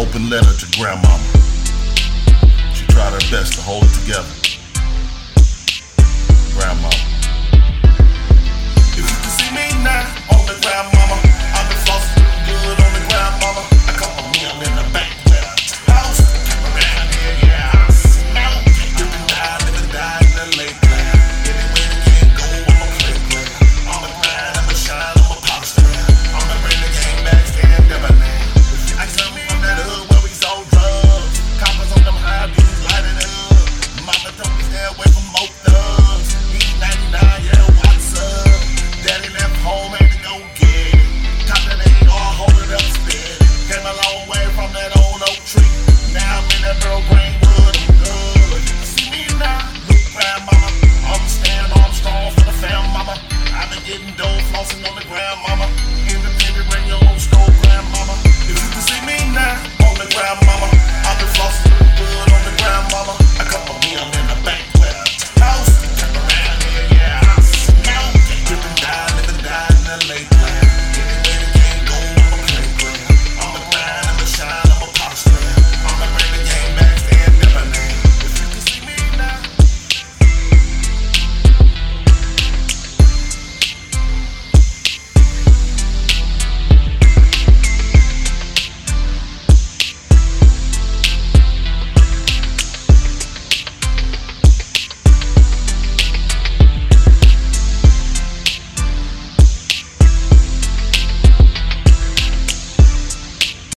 Open letter to grandmama. She tried her best to hold it together. on the ground, mama. Independent, ran your own store.